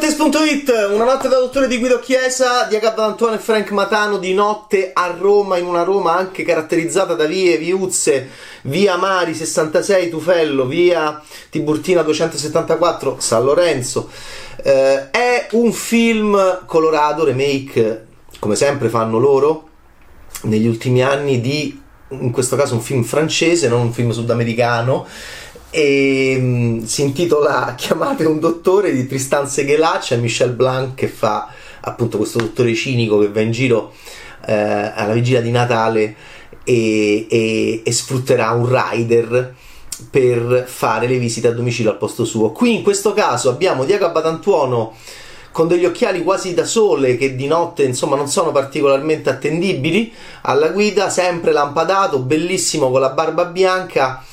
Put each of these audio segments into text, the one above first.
Test.it, una notte da dottore di Guido Chiesa, di Agabba Antonio e Frank Matano di notte a Roma, in una Roma anche caratterizzata da vie, viuzze, via Mari 66 Tufello, via Tiburtina 274 San Lorenzo. Eh, è un film colorato, remake, come sempre fanno loro, negli ultimi anni di, in questo caso un film francese, non un film sudamericano, e um, si intitola Chiamate un dottore di Tristan Seghelà, c'è Michel Blanc che fa appunto questo dottore cinico che va in giro eh, alla vigilia di Natale e, e, e sfrutterà un rider per fare le visite a domicilio al posto suo. Qui in questo caso abbiamo Diego Abatantuono con degli occhiali quasi da sole che di notte insomma non sono particolarmente attendibili alla guida, sempre lampadato, bellissimo con la barba bianca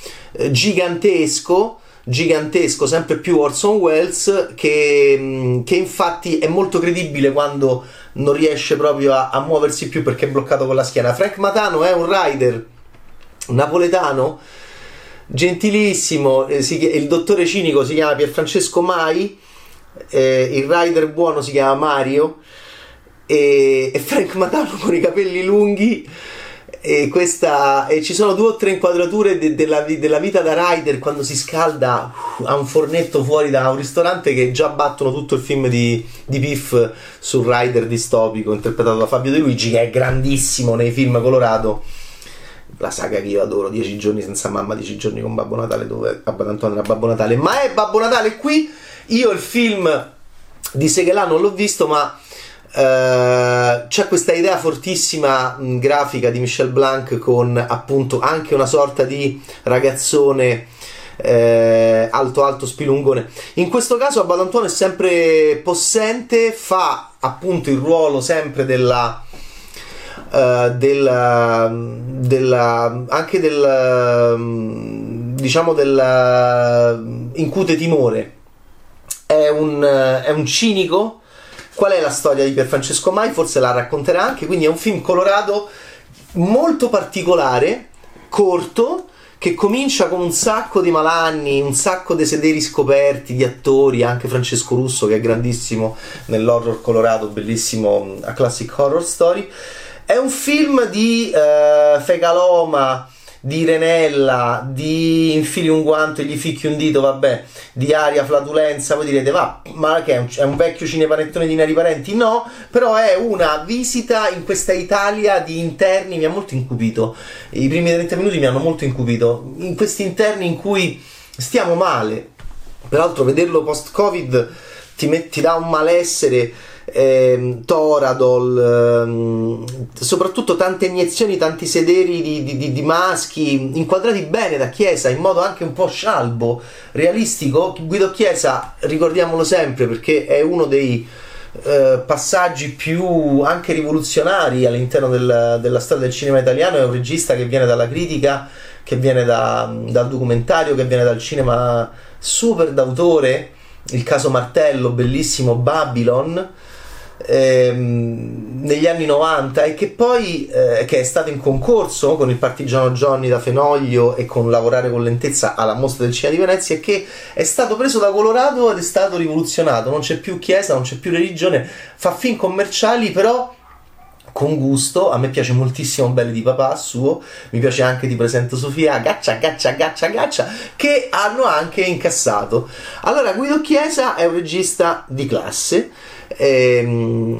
gigantesco gigantesco, sempre più Orson Welles, che, che, infatti è molto credibile quando non riesce proprio a, a, muoversi più perché è bloccato con la schiena. Frank Matano è un rider napoletano, gentilissimo, eh, il dottore cinico si chiama Pierfrancesco Mai, eh, il rider buono si chiama Mario e, e Frank Matano con i capelli lunghi e, questa, e ci sono due o tre inquadrature de, della, della, vita da rider quando si scalda uh, a un fornetto fuori da un ristorante che già battono tutto il film di, di Piff sul rider distopico interpretato da Fabio De Luigi che è grandissimo nei film colorato la saga che io adoro 10 giorni senza mamma 10 giorni con Babbo Natale dove Abba Antonio era Babbo Natale. Ma è Babbo Natale qui! Io il film di Seghelà non l'ho visto ma Uh, c'è questa idea fortissima mh, grafica di Michel Blanc con appunto anche una sorta di ragazzone eh, alto alto spilungone. In questo caso Abadantuono è sempre possente fa appunto il ruolo sempre della uh, della, della anche del diciamo del incute timore. È un, è un cinico Qual è la storia di Pierfrancesco Mai? Forse la racconterà anche, quindi è un film colorato molto particolare, corto, che comincia con un sacco di malanni, un sacco di sederi scoperti, di attori, anche Francesco Russo che è grandissimo nell'horror colorato, bellissimo a classic horror story. È un film di uh, Fegaloma, di Renella, di infili un guanto e gli ficchi un dito, vabbè, di aria, flatulenza, voi direte, va, ma che è un, è un vecchio cinepanettone di Neri Parenti? No, però è una visita in questa Italia di interni, mi ha molto incupito, i primi 30 minuti mi hanno molto incupito, in questi interni in cui stiamo male, peraltro vederlo post-Covid ti, met- ti dà un malessere eh, Toradol, ehm, soprattutto tante iniezioni, tanti sederi di, di, di, maschi inquadrati bene da Chiesa in modo anche un po' scialbo, realistico. Guido Chiesa, ricordiamolo sempre perché è uno dei eh, passaggi più anche rivoluzionari all'interno del, della storia del cinema italiano. È un regista che viene dalla critica, che viene da, dal documentario, che viene dal cinema super d'autore. Il caso Martello, bellissimo Babylon ehm, negli anni 90 e che poi eh, che è stato in concorso con il partigiano Johnny da Fenoglio e con Lavorare con lentezza alla mostra del cinema di Venezia e che è stato preso da Colorado ed è stato rivoluzionato non c'è più chiesa, non c'è più religione fa film commerciali però con gusto, a me piace moltissimo Belli di papà suo, mi piace anche Ti presento Sofia, Gaccia, Gaccia, Gaccia, Gaccia, che hanno anche incassato. Allora, Guido Chiesa è un regista di classe, e,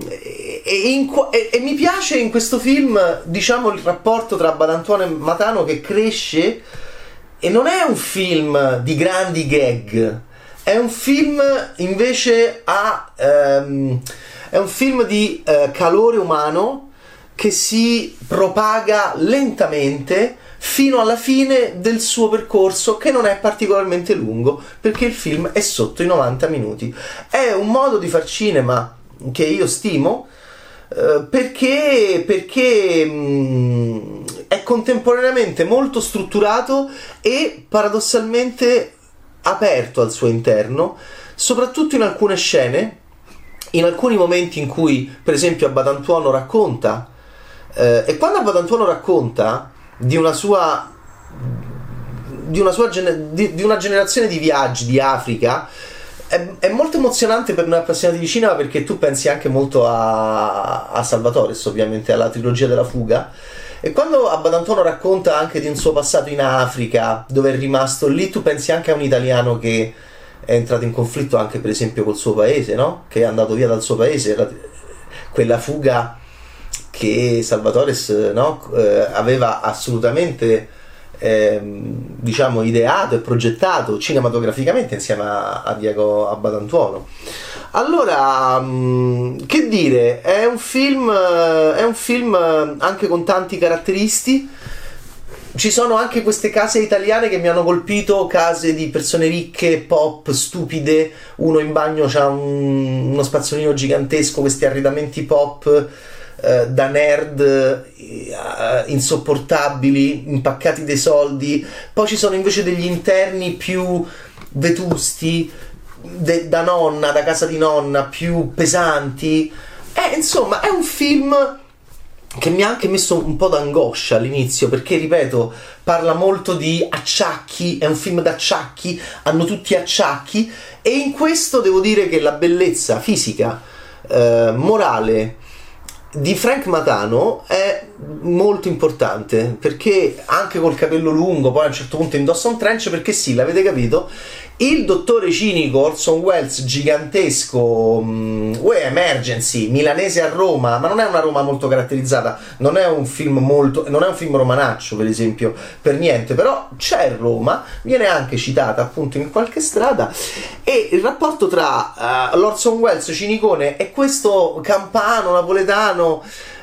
e, e, e, mi piace in questo film, diciamo, il rapporto tra Badantuono e Matano che cresce e non è un film di grandi gag, è un film invece a... Um, è un film di uh, calore umano che si propaga lentamente fino alla fine del suo percorso che non è particolarmente lungo perché il film è sotto i 90 minuti. È un modo di far cinema che io stimo eh, perché, perché mh, mm, è contemporaneamente molto strutturato e paradossalmente aperto al suo interno, soprattutto in alcune scene, in alcuni momenti in cui per esempio Abbadantuono racconta eh, e quando Abbadantuono racconta di una sua di una, sua di, di una generazione di viaggi di Africa è, è, molto emozionante per noi appassionati di cinema perché tu pensi anche molto a, a Salvatore, ovviamente, alla trilogia della fuga. E quando Abbadantuono racconta anche di un suo passato in Africa, dove è rimasto lì, tu pensi anche a un italiano che è entrato in conflitto anche per esempio col suo paese, no? Che è andato via dal suo paese, quella fuga che Salvatore no? eh, aveva assolutamente eh, diciamo ideato e progettato cinematograficamente insieme a, a Diego Abbadantuono. Allora, mm, che dire, è un film, è un film anche con tanti caratteristi. Ci sono anche queste case italiane che mi hanno colpito, case di persone ricche, pop, stupide. Uno in bagno ha un, uno spazzolino gigantesco, questi arredamenti pop eh, da nerd eh, insopportabili, impaccati dei soldi. Poi ci sono invece degli interni più vetusti, de- da nonna, da casa di nonna, più pesanti. Eh, insomma, è un film che mi ha anche messo un po' d'angoscia all'inizio perché ripeto parla molto di acciacchi è un film d'acciacchi hanno tutti acciacchi e in questo devo dire che la bellezza fisica eh, morale di Frank Matano è molto importante perché anche col capello lungo poi a un certo punto indossa un trench perché sì l'avete capito il dottore cinico Orson Welles gigantesco um, Emergency milanese a Roma ma non è una Roma molto caratterizzata non è un film molto non è un film romanaccio per esempio per niente però c'è Roma viene anche citata appunto in qualche strada e il rapporto tra uh, l'Orson Welles cinicone e questo campano napoletano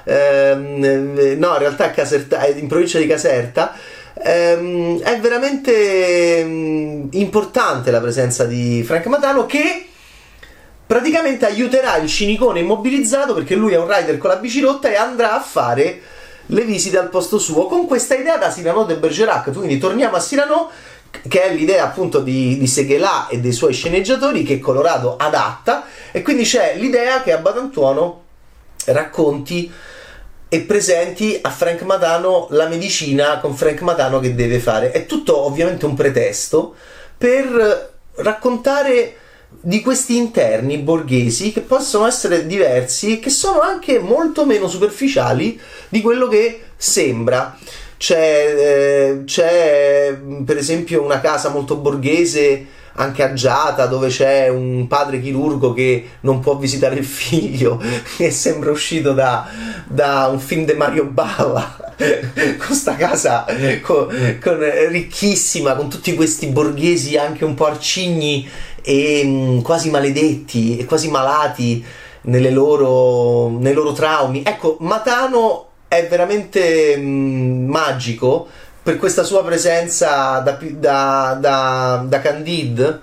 ehm, no in realtà Caserta, è in provincia di Caserta. Ehm, è veramente ehm, importante la presenza di Frank Matano che praticamente aiuterà il cinicone immobilizzato perché lui è un rider con la bicirotta e andrà a fare le visite al posto suo. Con questa idea da Cyrano de Bergerac quindi torniamo a Cyrano che è l'idea appunto di, di Seghelà e dei suoi sceneggiatori che Colorado adatta e quindi c'è l'idea che a Badantuono racconti e presenti a Frank Matano la medicina con Frank Matano che deve fare. È tutto ovviamente un pretesto per raccontare di questi interni borghesi che possono essere diversi e che sono anche molto meno superficiali di quello che sembra. C'è, eh, c'è per esempio una casa molto borghese anche agiata dove c'è un padre chirurgo che non può visitare il figlio che sembra uscito da, da un film di Mario Bava con sta casa con, con, ricchissima con tutti questi borghesi anche un po' arcigni e mh, mm, quasi maledetti e quasi malati loro, nei loro traumi. Ecco Matano è veramente mh, mm, magico per questa sua presenza da, da, da, da Candide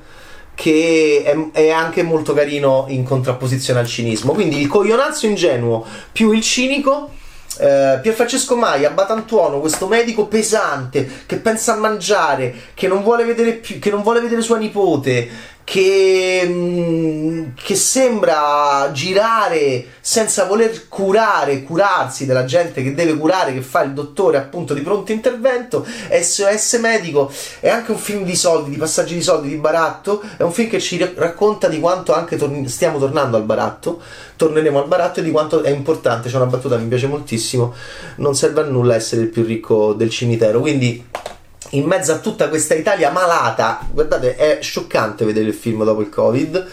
che è, è, anche molto carino in contrapposizione al cinismo. Quindi il coglionazzo ingenuo più il cinico. Eh, Pier Francesco Maia, Batantuono, questo medico pesante che pensa a mangiare, che non vuole vedere, più, che non vuole vedere sua nipote, che, mm, che, sembra girare senza voler curare, curarsi della gente che deve curare, che fa il dottore appunto di pronto intervento, SOS medico, è anche un film di soldi, di passaggi di soldi, di baratto, è un film che ci racconta di quanto anche torni, stiamo tornando al baratto, torneremo al baratto e di quanto è importante, c'è una battuta che mi piace moltissimo, non serve a nulla essere il più ricco del cimitero, quindi in mezzo a tutta questa Italia malata, guardate, è scioccante vedere il film dopo il Covid.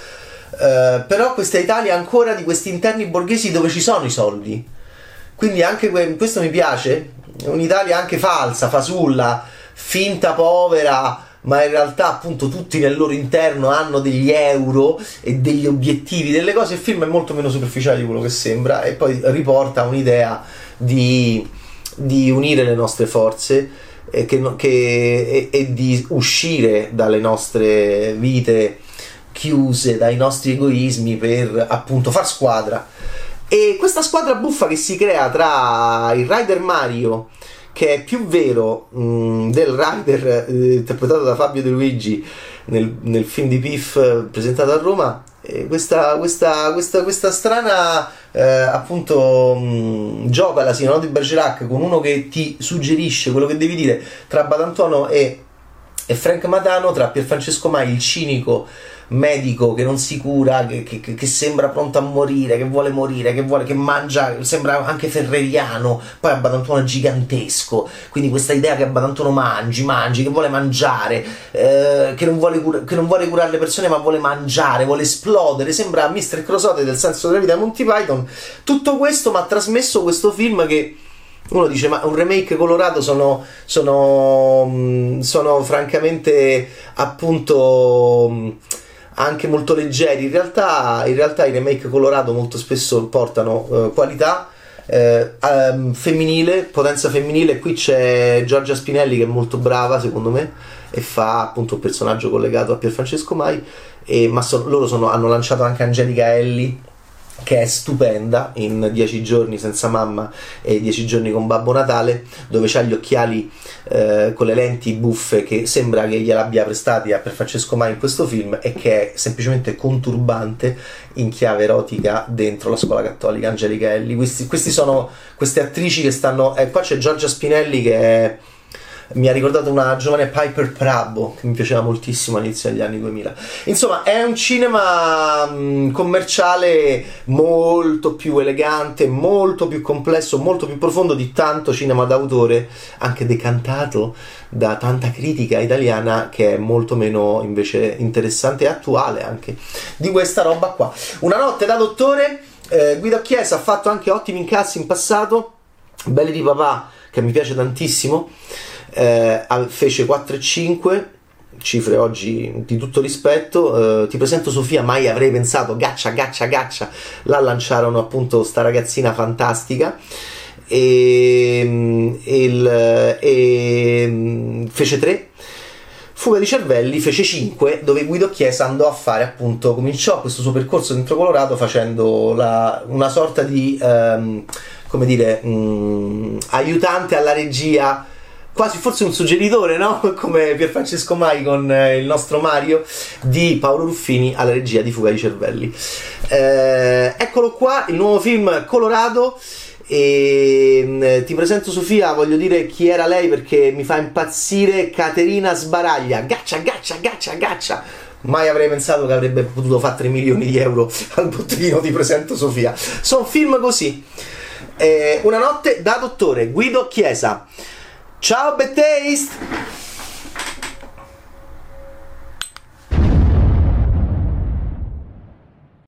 Uh, però questa Italia ancora di questi interni borghesi dove ci sono i soldi. Quindi anche que- questo mi piace. Un'Italia anche falsa, fasulla, finta povera, ma in realtà appunto tutti nel loro interno hanno degli euro e degli obiettivi, delle cose. Il film è molto meno superficiale di quello che sembra e poi riporta un'idea di, di unire le nostre forze e, che, che, e, e di uscire dalle nostre vite chiuse, dai nostri egoismi per appunto far squadra. E questa squadra buffa che si crea tra il Rider Mario, che è più vero mh, del Rider eh, interpretato da Fabio De Luigi nel, nel film di Piff eh, presentato a Roma, questa, questa, questa, questa, strana eh, appunto mh, gioca la Sinano di Bergerac con uno che ti suggerisce quello che devi dire tra Badantuono e e Frank Matano tra Pierfrancesco Mai, il cinico medico che non si cura, che, che, che, sembra pronto a morire, che vuole morire, che, vuole, che mangia, sembra anche ferreriano, poi a Badantuono è gigantesco, quindi questa idea che a Badantuono mangi, mangi, che vuole mangiare, eh, che, non vuole cura, che non vuole curare le persone ma vuole mangiare, vuole esplodere, sembra Mr. Crosote del senso della vita Monty Python, tutto questo mi ha trasmesso questo film che uno dice ma un remake colorato sono, sono, mm, sono francamente appunto mm, anche molto leggeri. In realtà, in realtà i remake colorato molto spesso portano uh, qualità eh, um, femminile, potenza femminile. Qui c'è Giorgia Spinelli che è molto brava secondo me e fa appunto un personaggio collegato a Pierfrancesco Mai. E, ma so, loro sono, hanno lanciato anche Angelica Ellie che è stupenda in 10 giorni senza mamma e 10 giorni con Babbo Natale dove c'ha gli occhiali eh, con le lenti buffe che sembra che gliel'abbia prestati a per Francesco Mai in questo film e che è semplicemente conturbante in chiave erotica dentro la scuola cattolica Angelica Elli. Questi, questi sono queste attrici che stanno eh, qua c'è Giorgia Spinelli che è mi ha ricordato una giovane Piper Prabo che mi piaceva moltissimo all'inizio degli anni 2000. Insomma, è un cinema mm, commerciale molto più elegante, molto più complesso, molto più profondo di tanto cinema d'autore, anche decantato da tanta critica italiana che è molto meno invece interessante e attuale anche di questa roba qua. Una notte da dottore, eh, Guido Chiesa ha fatto anche ottimi incassi in passato, Belli di papà che mi piace tantissimo eh, fece 4,5 cifre oggi di tutto rispetto. Eh, ti presento Sofia, mai avrei pensato, gaccia, gaccia, gaccia, la lanciarono appunto sta ragazzina fantastica. E, e, il, e fece 3 Fuga di cervelli fece 5 dove Guido Chiesa andò a fare appunto cominciò questo suo percorso dentro Colorado facendo la, una sorta di um, come dire um, aiutante alla regia quasi forse un suggeritore, no? Come Pierfrancesco Mai con eh, il nostro Mario di Paolo Ruffini alla regia di Fuga di Cervelli. Eh, eccolo qua, il nuovo film Colorado. E mm, ti presento Sofia, voglio dire chi era lei perché mi fa impazzire Caterina Sbaraglia. Gaccia, gaccia, gaccia, gaccia. Mai avrei pensato che avrebbe potuto fare 3 milioni di euro al botteghino Ti presento Sofia. Sono film così. Eh, una notte da dottore Guido Chiesa. Ciao Betaste!